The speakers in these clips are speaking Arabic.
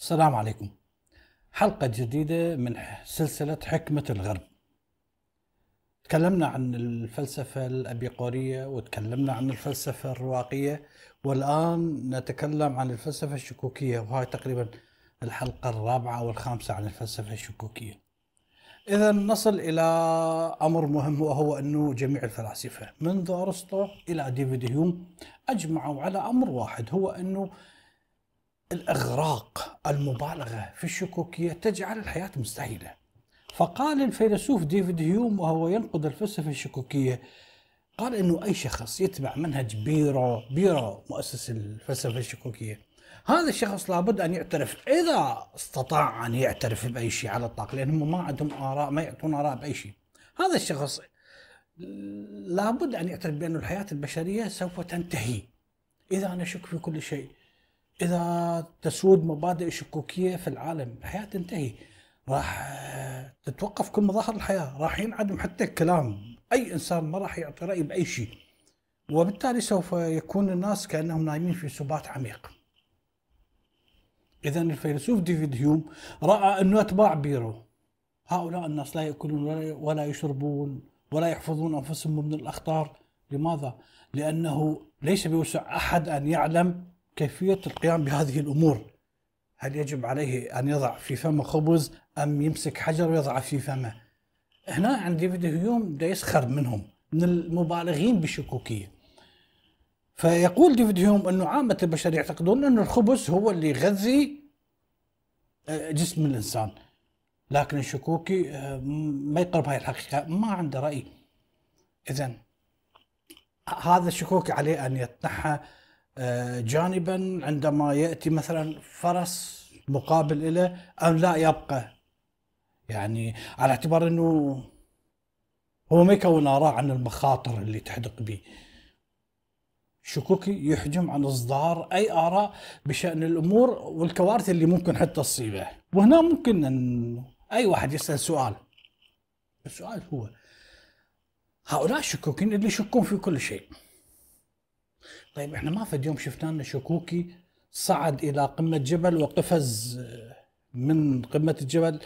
السلام عليكم. حلقة جديدة من سلسلة حكمة الغرب. تكلمنا عن الفلسفة الأبيقورية وتكلمنا عن الفلسفة الرواقية والآن نتكلم عن الفلسفة الشكوكية وهاي تقريبا الحلقة الرابعة أو الخامسة عن الفلسفة الشكوكية. إذا نصل إلى أمر مهم وهو أنه جميع الفلاسفة منذ أرسطو إلى ديفيد هيوم أجمعوا على أمر واحد هو أنه الإغراق المبالغة في الشكوكية تجعل الحياة مستحيلة. فقال الفيلسوف ديفيد هيوم وهو ينقد الفلسفة الشكوكية قال إنه أي شخص يتبع منهج بيرو بيرو مؤسس الفلسفة الشكوكية هذا الشخص لابد أن يعترف إذا استطاع أن يعترف بأي شيء على الاطلاق لانهم ما عندهم آراء ما يعطون آراء بأي شيء. هذا الشخص لابد أن يعترف بأن الحياة البشرية سوف تنتهي إذا نشك في كل شيء. إذا تسود مبادئ شكوكية في العالم الحياة تنتهي. راح تتوقف كل مظاهر الحياة. راح ينعدم حتى الكلام. أي إنسان ما راح يعطي رأي بأي شيء. وبالتالي سوف يكون الناس كأنهم نايمين في سبات عميق. اذا الفيلسوف ديفيد هيوم رأى أنه أتباع بيرو. هؤلاء الناس لا يأكلون ولا يشربون ولا يحفظون أنفسهم من الأخطار. لماذا؟ لأنه ليس بوسع أحد أن يعلم كيفية القيام بهذه الأمور؟ هل يجب عليه أن يضع في فمه خبز أم يمسك حجر ويضعه في فمه؟ هنا عند ديفيد هيوم ده يسخر منهم من المبالغين بالشكوكيه فيقول ديفيد هيوم إنه عامة البشر يعتقدون ان الخبز هو اللي يغذي آه، جسم الإنسان. لكن الشكوكي آه، ما يقرب هاي الحقيقة ما عنده رأي. اذا هذا الشكوكي عليه أن يتنحى جانبا عندما يأتي مثلا فرس مقابل له أو لا يبقى. يعني على اعتبار إنه هو ما يكون آراء عن المخاطر اللي تحدق به. شكوكي يحجم عن إصدار أي آراء بشأن الأمور والكوارث اللي ممكن حتى تصيبه. وهنا ممكن أن أي واحد يسأل سؤال. السؤال هو هؤلاء الشكوكين اللي يشكون في كل شيء. طيب إحنا ما فد يوم شفنا لنا شكوكي صعد إلى قمة جبل وقفز من قمة الجبل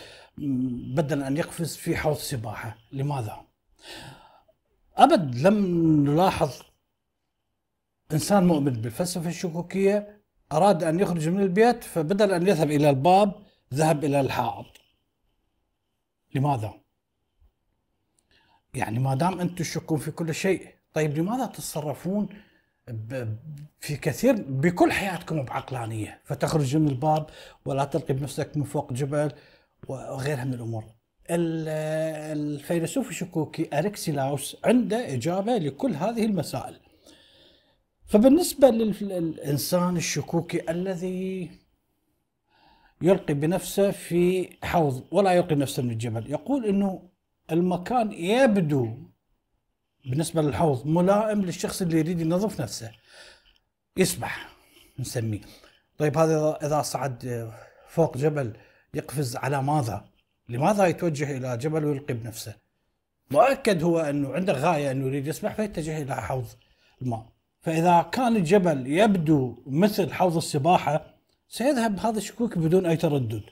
بدل أن يقفز في حوض سباحة. لماذا؟ أبد لم نلاحظ إنسان مؤمن بالفلسفة الشكوكية أراد أن يخرج من البيت فبدل أن يذهب إلى الباب ذهب إلى الحائط. لماذا؟ يعني ما دام أنتم تشكون في كل شيء طيب لماذا تتصرفون في كثير بكل حياتكم بعقلانية فتخرج من الباب ولا تلقي بنفسك من فوق جبل وغيرها من الأمور. الفيلسوف الشكوكي اريكسيلاوس عنده إجابة لكل هذه المسائل. فبالنسبة للإنسان الشكوكي الذي يلقي بنفسه في حوض ولا يلقي نفسه من الجبل، يقول إنه المكان يبدو بالنسبة للحوض ملائم للشخص اللي يريد ينظف نفسه يسبح نسميه طيب هذا إذا صعد فوق جبل يقفز على ماذا؟ لماذا يتوجه إلى جبل ويلقي بنفسه؟ مؤكد هو أنه عنده غاية أنه يريد يسبح فيتجه إلى حوض الماء فإذا كان الجبل يبدو مثل حوض السباحة سيذهب هذا الشكوك بدون أي تردد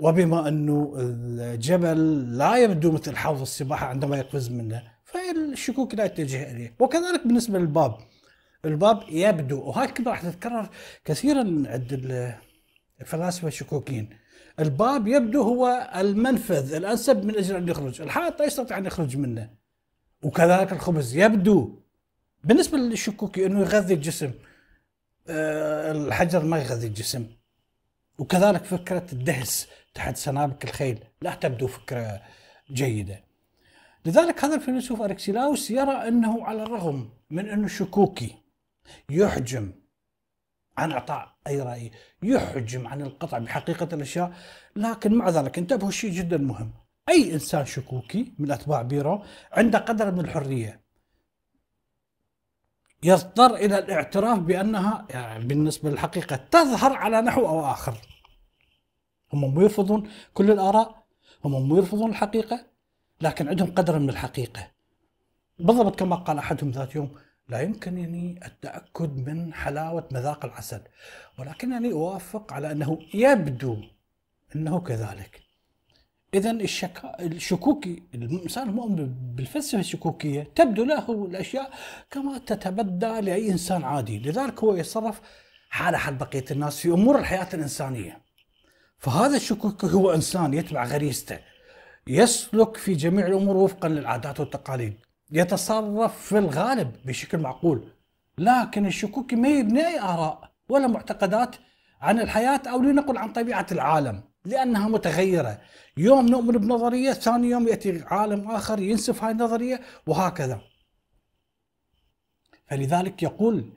وبما أنه الجبل لا يبدو مثل حوض السباحة عندما يقفز منه فالشكوك لا يتجه إليه. وكذلك بالنسبة للباب الباب يبدو وهاي الكلمة راح تتكرر كثيرا عند الفلاسفة الشكوكيين. الباب يبدو هو المنفذ الأنسب من أجل أن يخرج الحائط لا يستطيع أن يخرج منه. وكذلك الخبز يبدو. بالنسبة للشكوكي إنه يغذي الجسم آه، الحجر ما يغذي الجسم. وكذلك فكرة الدهس تحت سنابك الخيل لا تبدو فكرة جيدة. لذلك هذا الفيلسوف اركسيلاوس يرى أنه على الرغم من انه شكوكي يحجم عن إعطاء أي رأي، يحجم عن القطع بحقيقة الأشياء، لكن مع ذلك انتبهوا شيء جدا مهم، أي إنسان شكوكي من أتباع بيرو عنده قدر من الحرية. يضطر إلى الاعتراف بأنها يعني بالنسبة للحقيقة تظهر على نحو أو آخر. هم مو يرفضون كل الآراء، هم مو يرفضون الحقيقة، لكن عندهم قدر من الحقيقة. بالضبط كما قال أحدهم ذات يوم لا يمكنني التأكد من حلاوة مذاق العسل ولكنني أوافق على أنه يبدو أنه كذلك. إذا الشكا... الشكوكي الإنسان المؤمن بالفلسفة الشكوكية تبدو له الأشياء كما تتبدى لأي إنسان عادي. لذلك هو يتصرف حال حال بقية الناس في أمور الحياة الإنسانية. فهذا الشكوكي هو إنسان يتبع غريزته. يسلك في جميع الأمور وفقا للعادات والتقاليد يتصرف في الغالب بشكل معقول لكن الشكوكي ما يبني أي آراء ولا معتقدات عن الحياة أو لنقل عن طبيعة العالم لأنها متغيرة. يوم نؤمن بنظرية ثاني يوم يأتي عالم آخر ينسف هاي النظرية وهكذا. فلذلك يقول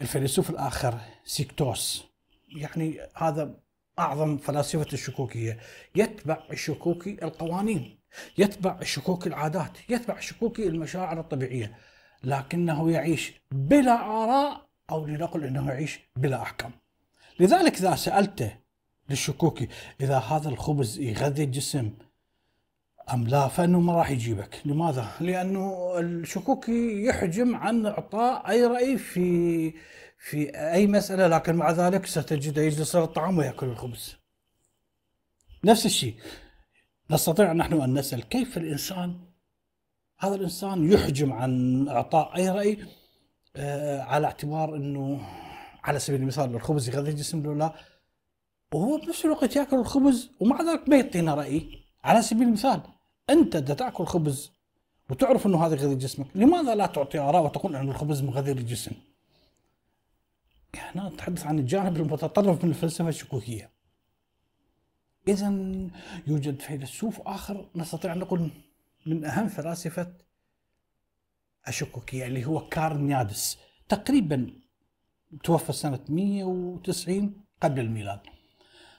الفيلسوف الآخر سيكتوس يعني هذا أعظم فلاسفة الشكوكية. يتبع الشكوكي القوانين يتبع الشكوكي العادات يتبع الشكوكي المشاعر الطبيعية لكنه يعيش بلا آراء أو لنقل أنه يعيش بلا أحكام. لذلك إذا سألته للشكوكي إذا هذا الخبز يغذي الجسم أم لا؟ فإنه ما راح يجيبك. لماذا؟ لأنه الشكوكي يحجم عن إعطاء أي رأي في في أي مسألة لكن مع ذلك ستجده يجلس الطعام ويأكل الخبز. نفس الشيء. نستطيع نحن أن نسأل كيف الإنسان هذا الإنسان يحجم عن إعطاء أي رأي آه، على اعتبار أنه على سبيل المثال الخبز يغذي الجسم لو لا وهو بنفس الوقت يأكل الخبز ومع ذلك ما يعطينا رأي. على سبيل المثال أنت اذا تأكل خبز وتعرف إنه هذا يغذي جسمك لماذا لا تعطي آراء وتقول ان الخبز مغذي للجسم هنا نتحدث عن الجانب المتطرف من الفلسفة الشكوكية. اذا يوجد فيلسوف آخر نستطيع أن نقول من أهم فلاسفة الشكوكية اللي هو كارل نيادس تقريبا توفى سنة 190 قبل الميلاد.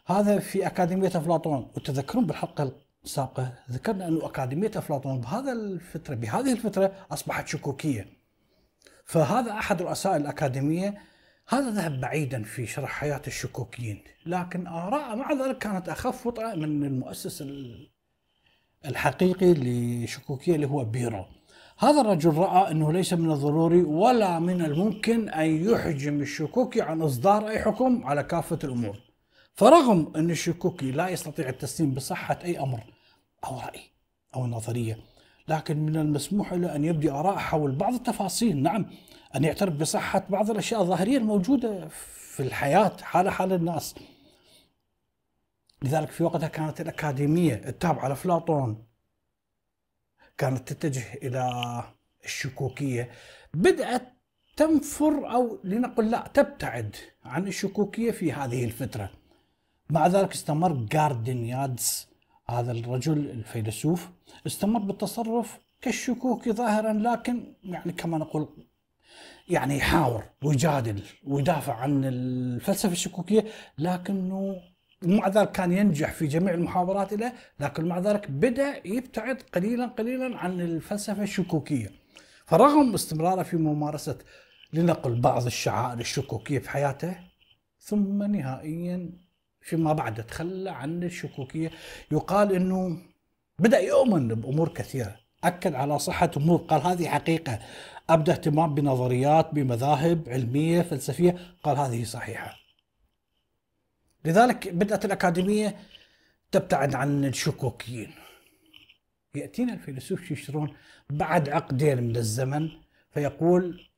هذا في أكاديمية أفلاطون وتذكرون بالحلقة السابقة ذكرنا أن أكاديمية أفلاطون بهذا الفترة بهذه الفترة أصبحت شكوكية. فهذا أحد رؤساء الأكاديمية هذا ذهب بعيدا في شرح حياة الشكوكيين. لكن آراء مع ذلك كانت أخف وطأة من المؤسس الحقيقي لشكوكية اللي هو بيرو. هذا الرجل رأى أنه ليس من الضروري ولا من الممكن أن يحجم الشكوكي عن إصدار أي حكم على كافة الأمور. فرغم أن الشكوكي لا يستطيع التسليم بصحة أي أمر أو رأي أو نظرية لكن من المسموح له أن يبدي آراء حول بعض التفاصيل. نعم أن يعترف بصحة بعض الأشياء الظاهرية الموجودة في الحياة حال حال الناس. لذلك في وقتها كانت الأكاديمية التابعة لأفلاطون كانت تتجه إلى الشكوكية. بدأت تنفر أو لنقل لا تبتعد عن الشكوكية في هذه الفترة. مع ذلك استمر جاردينيادز هذا الرجل الفيلسوف استمر بالتصرف كالشكوكي ظاهرا لكن يعني كما نقول يعني يحاور ويجادل ويدافع عن الفلسفة الشكوكية لكنه مع ذلك كان ينجح في جميع المحاورات له لكن مع ذلك بدأ يبتعد قليلا قليلا عن الفلسفة الشكوكية. فرغم استمراره في ممارسة لنقل بعض الشعائر الشكوكية في حياته ثم نهائيا فيما بعد تخلى عن الشكوكية. يقال أنه بدأ يؤمن بأمور كثيرة. أكد على صحة أمور قال هذه حقيقة. أبدأ اهتمام بنظريات بمذاهب علمية فلسفية. قال هذه صحيحة. لذلك بدأت الأكاديمية تبتعد عن الشكوكيين. يأتينا الفيلسوف يشترون بعد عقدين من الزمن فيقول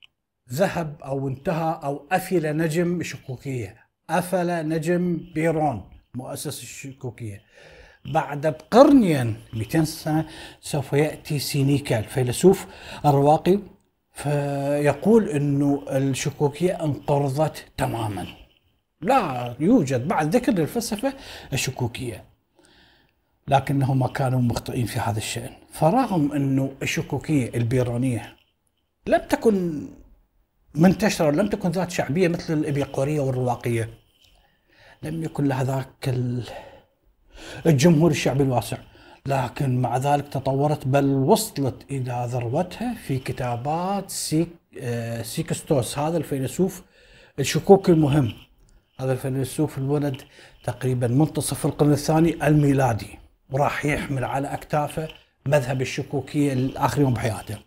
ذهب أو انتهى أو أفل نجم الشكوكية أفل نجم بيرون مؤسس الشكوكية. بعد بقرنين 200 سنة سوف يأتي سينيكا الفيلسوف الرواقي فيقول أنه الشكوكية انقرضت تماما. لا يوجد بعد ذكر للفلسفة الشكوكية لكنهم كانوا مخطئين في هذا الشأن. فرغم أنه الشكوكية البيرونية لم تكن منتشرة لم تكن ذات شعبية مثل الإبيقورية والرواقية. لم يكن لها ذاك الجمهور الشعبي الواسع. لكن مع ذلك تطورت بل وصلت إلى ذروتها في كتابات سيك آه، سيكستوس. هذا الفيلسوف الشكوكي المهم. هذا الفيلسوف اللي ولد تقريبا منتصف القرن الثاني الميلادي وراح يحمل على أكتافه مذهب الشكوكية لآخر يوم بحياته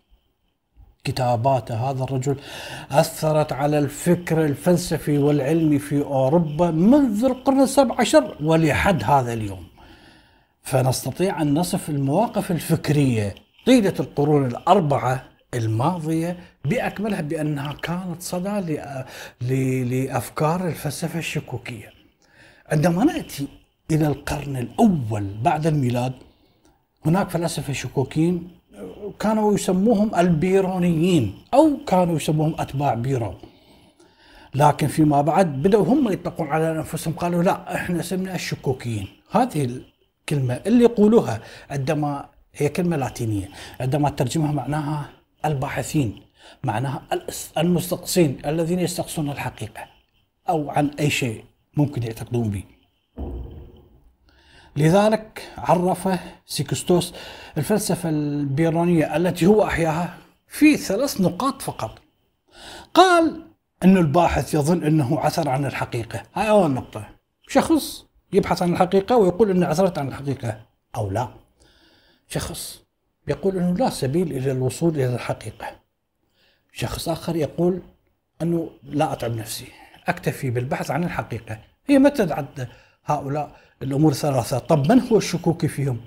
كتاباته. هذا الرجل أثرت على الفكر الفلسفي والعلمي في أوروبا منذ القرن السابع عشر ولحد هذا اليوم. فنستطيع أن نصف المواقف الفكرية طيلة القرون الأربعة الماضية بأكملها بأنها كانت صدى لأفكار الفلسفة الشكوكية. عندما نأتي إلى القرن الأول بعد الميلاد هناك فلاسفة شكوكيين كانوا يسموهم البيرونيين أو كانوا يسموهم أتباع بيرون. لكن فيما بعد بدأوا هم يطلقون على أنفسهم قالوا لا إحنا اسمنا الشكوكيين. هذه الكلمة اللي يقولوها عندما هي كلمة لاتينية عندما ترجمها معناها الباحثين معناها المستقصين الذين يستقصون الحقيقة أو عن أي شيء ممكن يعتقدون به. لذلك عرف سيكستوس الفلسفة البيرونية التي هو أحياها في ثلاث نقاط فقط. قال أن الباحث يظن أنه عثر عن الحقيقة. هاي أول نقطة. شخص يبحث عن الحقيقة ويقول أنه عثرت عن الحقيقة أو لا. شخص يقول أنه لا سبيل إلى الوصول إلى الحقيقة. شخص آخر يقول أنه لا أتعب نفسي. أكتفي بالبحث عن الحقيقة. هي ما تتعدى هؤلاء؟ الأمور الثلاثة طب من هو الشكوكي فيهم؟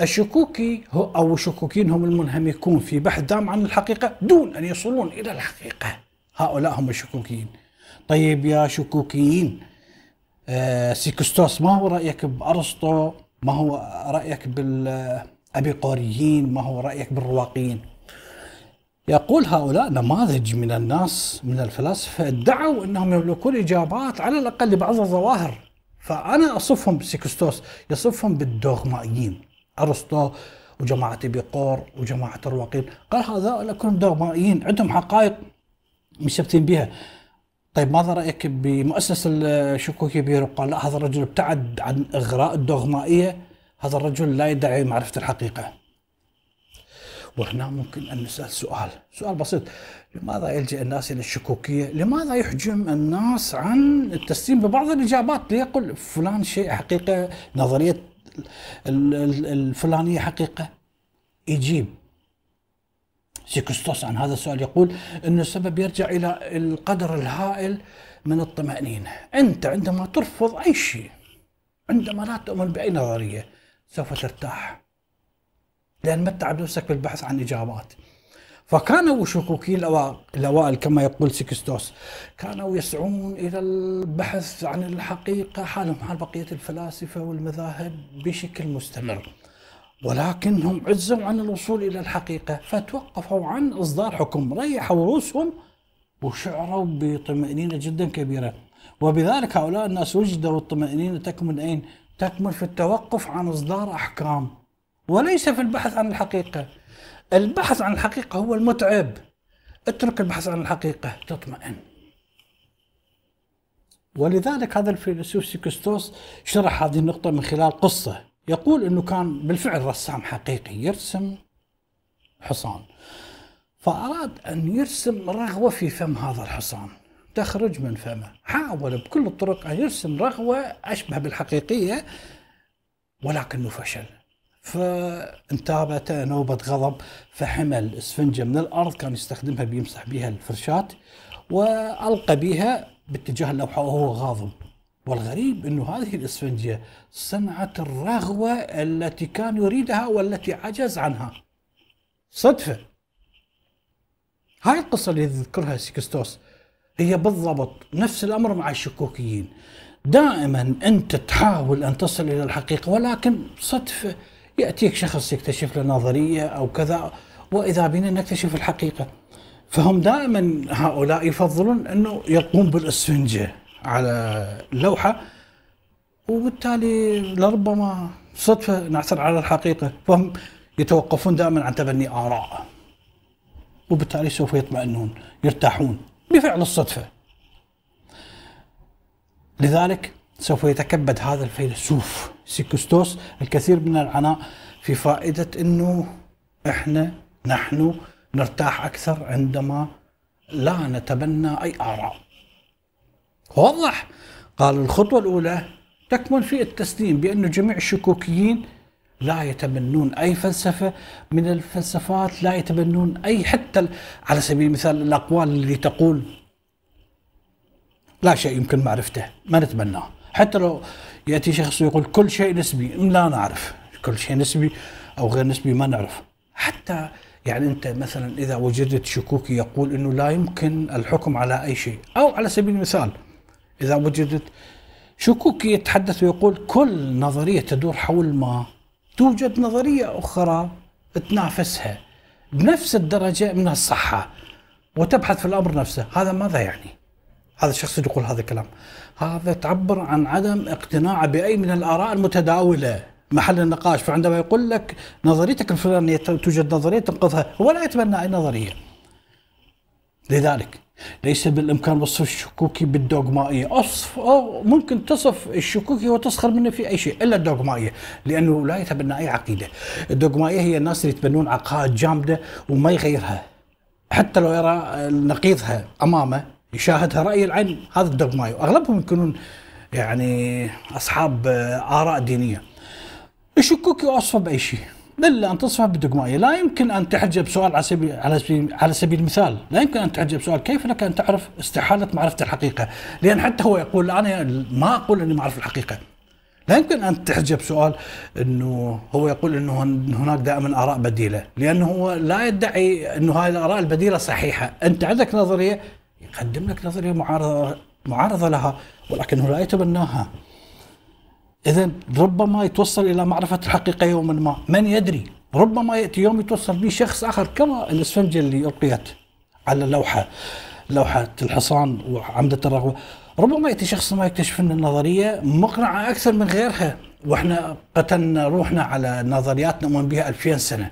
الشكوكي هو أو الشكوكين هم المنهمكون في بحث دام عن الحقيقة دون أن يصلون إلى الحقيقة. هؤلاء هم الشكوكيين. طيب يا شكوكيين آه سيكستوس ما هو رأيك بأرسطو؟ ما هو رأيك بالأبيقوريين؟ ما هو رأيك بالرواقيين؟ يقول هؤلاء نماذج من الناس من الفلاسفة ادعوا أنهم يملكون إجابات على الأقل لبعض الظواهر. فأنا أصفهم بسيكستوس يصفهم بالدوغمائيين. أرسطو وجماعة بيقور وجماعة الرواقين قال هذا كلهم دوغمائيين عندهم حقائق مثبتين بها. طيب ماذا رأيك بمؤسس الشكوكي بيرو؟ قال لا هذا الرجل ابتعد عن إغراء الدوغمائية. هذا الرجل لا يدعي معرفة الحقيقة. وهنا ممكن أن نسأل سؤال. سؤال بسيط. لماذا يلجأ الناس إلى الشكوكية؟ لماذا يحجم الناس عن التسليم ببعض الإجابات؟ ليقل فلان شيء حقيقة نظرية الفلانية حقيقة. يجيب. سيكستوس عن هذا السؤال يقول أن السبب يرجع إلى القدر الهائل من الطمأنينة. أنت عندما ترفض أي شيء عندما لا تؤمن بأي نظرية سوف ترتاح. لأن متع نفسك بالبحث عن إجابات. فكانوا شكوكي الأوائل كما يقول سيكستوس. كانوا يسعون إلى البحث عن الحقيقة حالهم حال بقية الفلاسفة والمذاهب بشكل مستمر. ولكنهم عزوا عن الوصول إلى الحقيقة فتوقفوا عن إصدار حكم ريحوا رؤوسهم وشعروا بطمأنينة جدا كبيرة. وبذلك هؤلاء الناس وجدوا الطمأنينة تكمن أين؟ تكمن في التوقف عن إصدار أحكام وليس في البحث عن الحقيقة. البحث عن الحقيقة هو المتعب. اترك البحث عن الحقيقة تطمئن. ولذلك هذا الفيلسوف سيكستوس شرح هذه النقطة من خلال قصة. يقول إنه كان بالفعل رسام حقيقي يرسم حصان. فأراد أن يرسم رغوة في فم هذا الحصان. تخرج من فمه. حاول بكل الطرق أن يرسم رغوة أشبه بالحقيقية ولكنه فشل. فانتابته نوبة غضب فحمل إسفنجة من الأرض كان يستخدمها بيمسح بها الفرشاة وألقى بها باتجاه اللوحة وهو غاضب. والغريب أنه هذه الإسفنجية صنعت الرغوة التي كان يريدها والتي عجز عنها. صدفة. هاي القصة اللي يذكرها سيكستوس هي بالضبط نفس الأمر مع الشكوكيين. دائما أنت تحاول أن تصل إلى الحقيقة ولكن صدفة. يأتيك شخص يكتشف له نظرية أو كذا وإذا بنا نكتشف الحقيقة. فهم دائما هؤلاء يفضلون أنه يقوم بالإسفنجة على لوحة وبالتالي لربما صدفة نعثر على الحقيقة. فهم يتوقفون دائما عن تبني آراء وبالتالي سوف يطمئنون يرتاحون بفعل الصدفة. لذلك سوف يتكبد هذا الفيلسوف سيكوستوس الكثير من العناء في فائدة أنه إحنا نحن نرتاح أكثر عندما لا نتبنى أي آراء. وضح قال الخطوة الأولى تكمن في التسليم بأن جميع الشكوكيين لا يتبنون أي فلسفة من الفلسفات لا يتبنون أي حتى على سبيل المثال الأقوال اللي تقول لا شيء يمكن معرفته ما نتبناه. حتى لو يأتي شخص ويقول كل شيء نسبي لا نعرف. كل شيء نسبي أو غير نسبي ما نعرف. حتى يعني أنت مثلا إذا وجدت شكوكي يقول إنه لا يمكن الحكم على أي شيء. أو على سبيل المثال إذا وجدت شكوكي يتحدث ويقول كل نظرية تدور حول ما توجد نظرية أخرى تنافسها بنفس الدرجة من الصحة وتبحث في الأمر نفسه. هذا ماذا يعني؟ هذا الشخص يقول هذا الكلام. هذا تعبر عن عدم اقتناعه بأي من الآراء المتداولة. محل النقاش. فعندما يقول لك نظريتك الفلانية توجد نظرية تنقضها هو لا يتبنى أي نظرية. لذلك ليس بالإمكان وصف الشكوكي بالدوغمائية، اصف أو ممكن تصف الشكوكي وتسخر منه في أي شيء إلا الدوغمائية، لأنه لا يتبنى أي عقيدة. الدوغمائية هي الناس اللي يتبنون عقائد جامدة وما يغيرها. حتى لو يرى نقيضها أمامه يشاهدها رأي العين هذا الدوغمائي، واغلبهم يكونون يعني أصحاب آراء دينية. الشكوكي اوصفه بأي شيء. الا أن تصفها بالدقمائيه، لا يمكن أن تحجب سؤال على سبيل على سبيل على سبيل المثال، لا يمكن أن تحجب سؤال كيف لك أن تعرف استحالة معرفة الحقيقة؟ لأن حتى هو يقول أنا ما أقول إني ما اعرف الحقيقة. لا يمكن أن تحجب سؤال إنه هو يقول إنه هناك دائما آراء بديلة، لأنه هو لا يدعي إنه هذه الآراء البديلة صحيحة، أنت عندك نظرية يقدم لك نظرية معارضه معارضة لها ولكنه لا يتبناها. اذا ربما يتوصل إلى معرفة الحقيقة يوما ما، من يدري؟ ربما يأتي يوم يتوصل به شخص آخر كما الاسفنجه اللي ألقيت على اللوحة لوحة الحصان وعمدة الرغبة، ربما يأتي شخص ما يكتشف إن النظرية مقنعة أكثر من غيرها، وإحنا قتلنا روحنا على نظريات نؤمن بها 2000 سنة.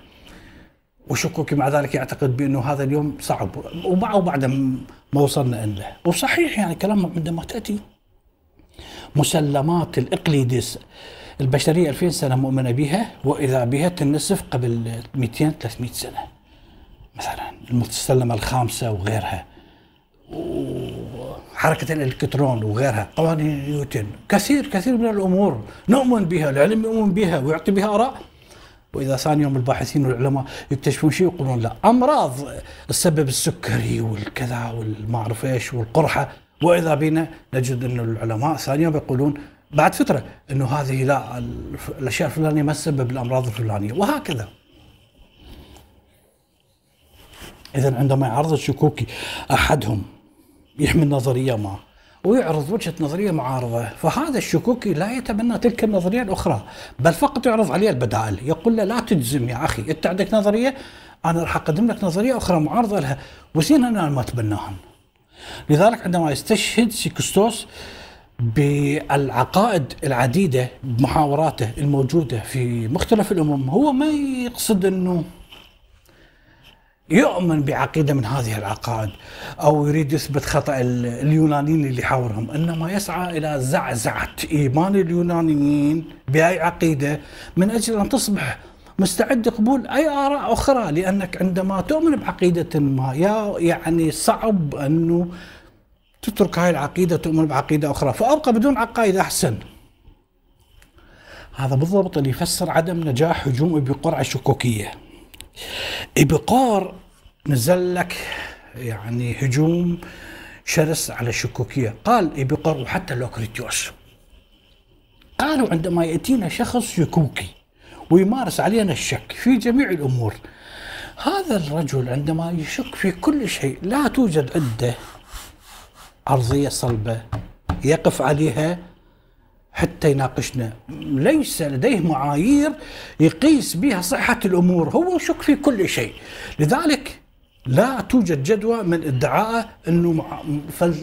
وشكوكي مع ذلك يعتقد بأنه هذا اليوم صعب. ومع وبعد ما وصلنا له، وصحيح يعني كلام عندما تأتي. مسلمات الإقليدس البشرية 2000 سنة مؤمنة بها وإذا بها تنسف قبل 200 300 سنة. مثلا المسلمة الخامسة وغيرها. وحركة الإلكترون وغيرها. قوانين نيوتن. كثير كثير من الأمور نؤمن بها العلم يؤمن بها ويعطي بها آراء. وإذا ثاني يوم الباحثين والعلماء يكتشفون شيء يقولون لا أمراض السبب السكري والكذا والما اعرف إيش والقرحة وإذا بنا نجد إنه العلماء ثانيا يقولون بعد فترة إنه هذه لا الأشياء الفلانية ما تسبب الأمراض الفلانية وهكذا. اذا عندما يعرض الشكوكي أحدهم يحمل نظرية ما ويعرض وجهة نظرية معارضة فهذا الشكوكي لا يتبنى تلك النظرية الأخرى بل فقط يعرض عليه البدائل يقول له لا تجزم يا أخي أنت عندك نظرية؟ أنا راح أقدم لك نظرية أخرى معارضة لها وزين أنا ما اتبناها لذلك عندما يستشهد سيكستوس بالعقائد العديدة بمحاوراته الموجودة في مختلف الأمم هو ما يقصد أنه يؤمن بعقيدة من هذه العقائد أو يريد يثبت خطأ اليونانيين اللي يحاورهم إنما يسعى إلى زعزعة إيمان اليونانيين بأي عقيدة من أجل أن تصبح مستعد لقبول أي آراء أخرى لأنك عندما تؤمن بعقيدة ما يعني صعب أنه تترك هاي العقيدة تؤمن بعقيدة أخرى فأبقى بدون عقائد أحسن. هذا بالضبط اللي يفسر عدم نجاح هجوم ابيقور على الشكوكيه. ابيقور نزل لك يعني هجوم شرس على الشكوكيه، قال ابيقور وحتى لوكريتيوس قالوا عندما يأتينا شخص شكوكي ويمارس علينا الشك في جميع الأمور هذا الرجل عندما يشك في كل شيء لا توجد عنده أرضية صلبة يقف عليها حتى يناقشنا. ليس لديه معايير يقيس بها صحة الأمور. هو يشك في كل شيء. لذلك لا توجد جدوى من ادعاء أنه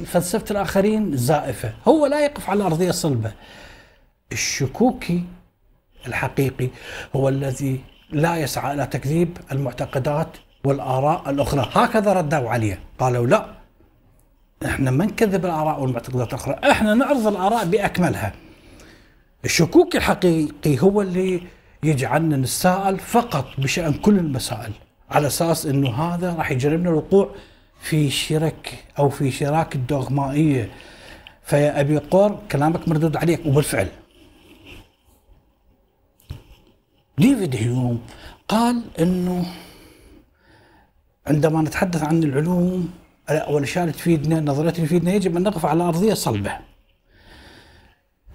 فلسفة الآخرين زائفة. هو لا يقف على أرضية صلبة. الشكوكي الحقيقي هو الذي لا يسعى إلى تكذيب المعتقدات والآراء الأخرى، هكذا ردوا عليه، قالوا لا إحنا ما نكذب الآراء والمعتقدات الأخرى، إحنا نعرض الآراء بأكملها. الشكوك الحقيقي هو اللي يجعلنا نتساءل فقط بشأن كل المسائل، على أساس إنه هذا راح يجربنا الوقوع في شرك أو في شراك الدوغمائيه. فيا أبي قور كلامك مردود عليك وبالفعل ديفيد هيوم قال إنه عندما نتحدث عن العلوم والاشياء اللي تفيدنا نظريه اللي تفيدنا يجب أن نقف على أرضية صلبة.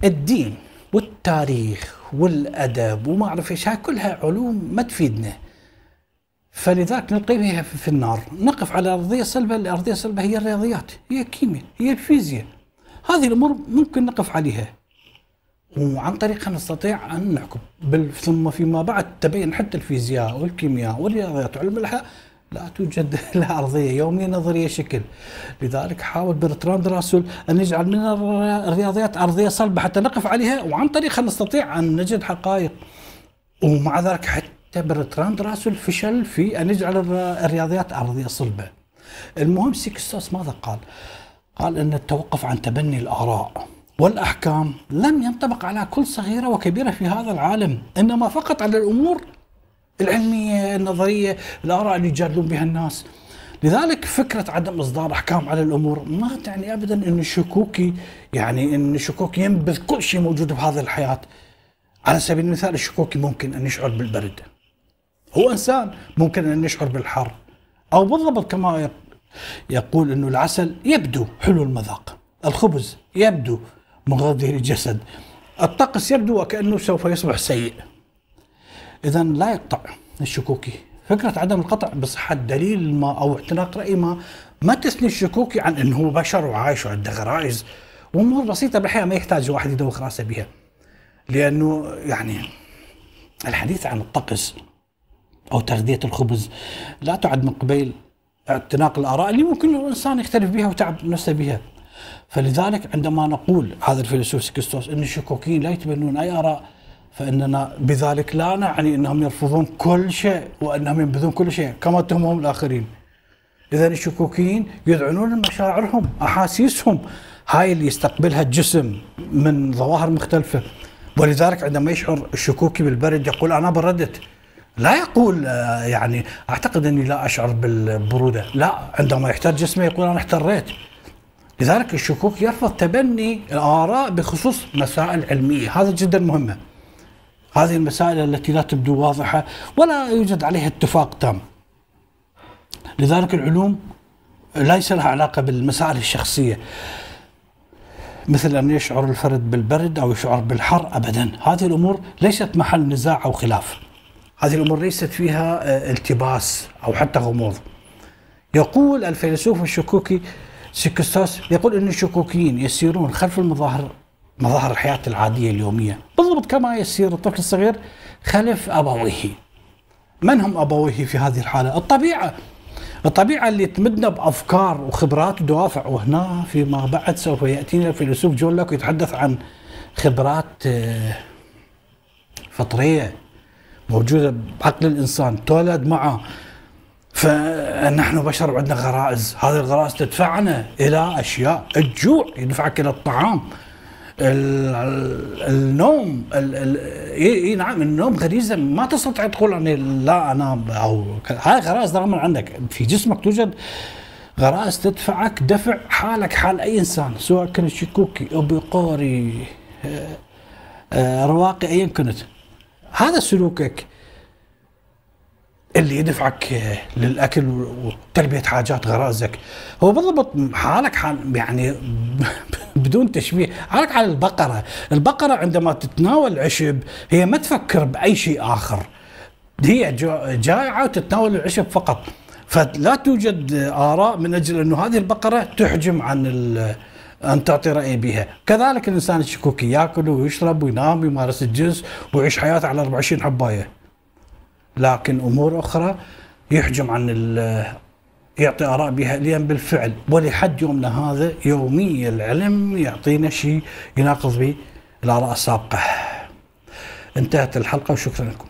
الدين والتاريخ والأدب وما أعرف إيش كلها علوم ما تفيدنا. فلذلك نلقي بها في النار، نقف على أرضية صلبه، الأرضية الصلبه هي الرياضيات، هي الكيمياء، هي الفيزياء. هذه الأمور ممكن نقف عليها. وعن طريقها نستطيع أن نحكم بل ثم فيما بعد تبين حتى الفيزياء والكيمياء والرياضيات وعلم الاحياء لا توجد لها أرضية يومية نظرية شكل. لذلك حاول برتراند راسل أن يجعل من الرياضيات أرضية صلبة حتى نقف عليها وعن طريقها نستطيع أن نجد حقائق. ومع ذلك حتى برتراند راسل فشل في أن يجعل الرياضيات أرضية صلبة. المهم سيكستوس ماذا قال؟ قال أن التوقف عن تبني الآراء والأحكام لم ينطبق على كل صغيرة وكبيرة في هذا العالم إنما فقط على الأمور العلمية النظرية الآراء اللي يجادلون بها الناس. لذلك فكرة عدم إصدار أحكام على الأمور ما تعني أبدا أن الشكوكي يعني أن الشكوكي ينبذ كل شيء موجود بهذه الحياة. على سبيل المثال الشكوكي ممكن أن يشعر بالبرد. هو إنسان ممكن أن يشعر بالحر. أو بالضبط كما يقول أنه العسل يبدو حلو المذاق. الخبز يبدو مغذي للجسد. الطقس يبدو وكأنه سوف يصبح سيء. اذا لا يقطع الشكوكي فكرة عدم القطع بصحة دليل ما أو اعتناق رأي ما ما تثني الشكوكي عن إنه هو بشر وعايش وعنده غرائز وأمور بسيطة بالحياة ما يحتاج واحد يدوخ رأسه بها. لأنه يعني الحديث عن الطقس أو تغذية الخبز لا تعد من قبيل اعتناق الآراء اللي ممكن الإنسان يختلف بها وتعب نفسه بها. فلذلك عندما نقول هذا الفيلسوف سكستوس إن الشكوكيين لا يتبنون أي آراء فإننا بذلك لا نعني إنهم يرفضون كل شيء وإنهم ينبذون كل شيء كما اتهمهم الآخرين. اذا الشكوكيين يذعنون مشاعرهم أحاسيسهم. هاي اللي يستقبلها الجسم من ظواهر مختلفة. ولذلك عندما يشعر الشكوكي بالبرد يقول أنا بردت. لا يقول آه، يعني أعتقد إني لا أشعر بالبرودة. لا عندما يحتاج جسمه يقول أنا احتريت. لذلك الشكوك يرفض تبني الآراء بخصوص مسائل علمية. هذا جدا مهمة. هذه المسائل التي لا تبدو واضحة ولا يوجد عليها اتفاق تام. لذلك العلوم ليس لها علاقة بالمسائل الشخصية. مثل أن يشعر الفرد بالبرد أو يشعر بالحر أبدا. هذه الأمور ليست محل نزاع أو خلاف. هذه الأمور ليست فيها آه، التباس أو حتى غموض. يقول الفيلسوف الشكوكي سيكستوس يقول أن الشكوكيين يسيرون خلف المظاهر مظاهر الحياة العادية اليومية. بالضبط كما يسير الطفل الصغير خلف أبويه. من هم أبويه في هذه الحالة؟ الطبيعة. الطبيعة اللي تمدنا بأفكار وخبرات ودوافع. وهنا فيما بعد سوف يأتينا الفيلسوف جون لوك يتحدث عن خبرات آه، فطرية موجودة بعقل الإنسان. تولد معه. فنحن بشر وعندنا غرائز. هذه الغرائز تدفعنا إلى أشياء. الجوع يدفعك إلى الطعام. النوم اي نعم النوم غريزة ما تستطيع تقول أني لا أنام أو هاي غرائز من عندك. في جسمك توجد غرائز تدفعك دفع حالك حال أي إنسان سواء كنت شكوكي أو بقوري آه، آه، رواقي ايا كنت. هذا سلوكك. اللي يدفعك للأكل وتلبية حاجات غرائزك هو بالضبط حالك حال يعني بدون تشبيه حالك على البقرة. البقرة عندما تتناول عشب هي ما تفكر بأي شيء آخر. هي جائعة وتتناول العشب فقط. فلا توجد آراء من أجل أنه هذه البقرة تحجم عن أن تعطي رأي بها، كذلك الإنسان الشكوكي يأكل ويشرب وينام ويمارس الجنس ويعيش حياته على 24 حباية. لكن أمور أخرى يحجم عن يعطي آراء بها لأن بالفعل ولحد يومنا هذا يوميا العلم يعطينا شيء يناقض به الآراء السابقة. انتهت الحلقة وشكرا لكم.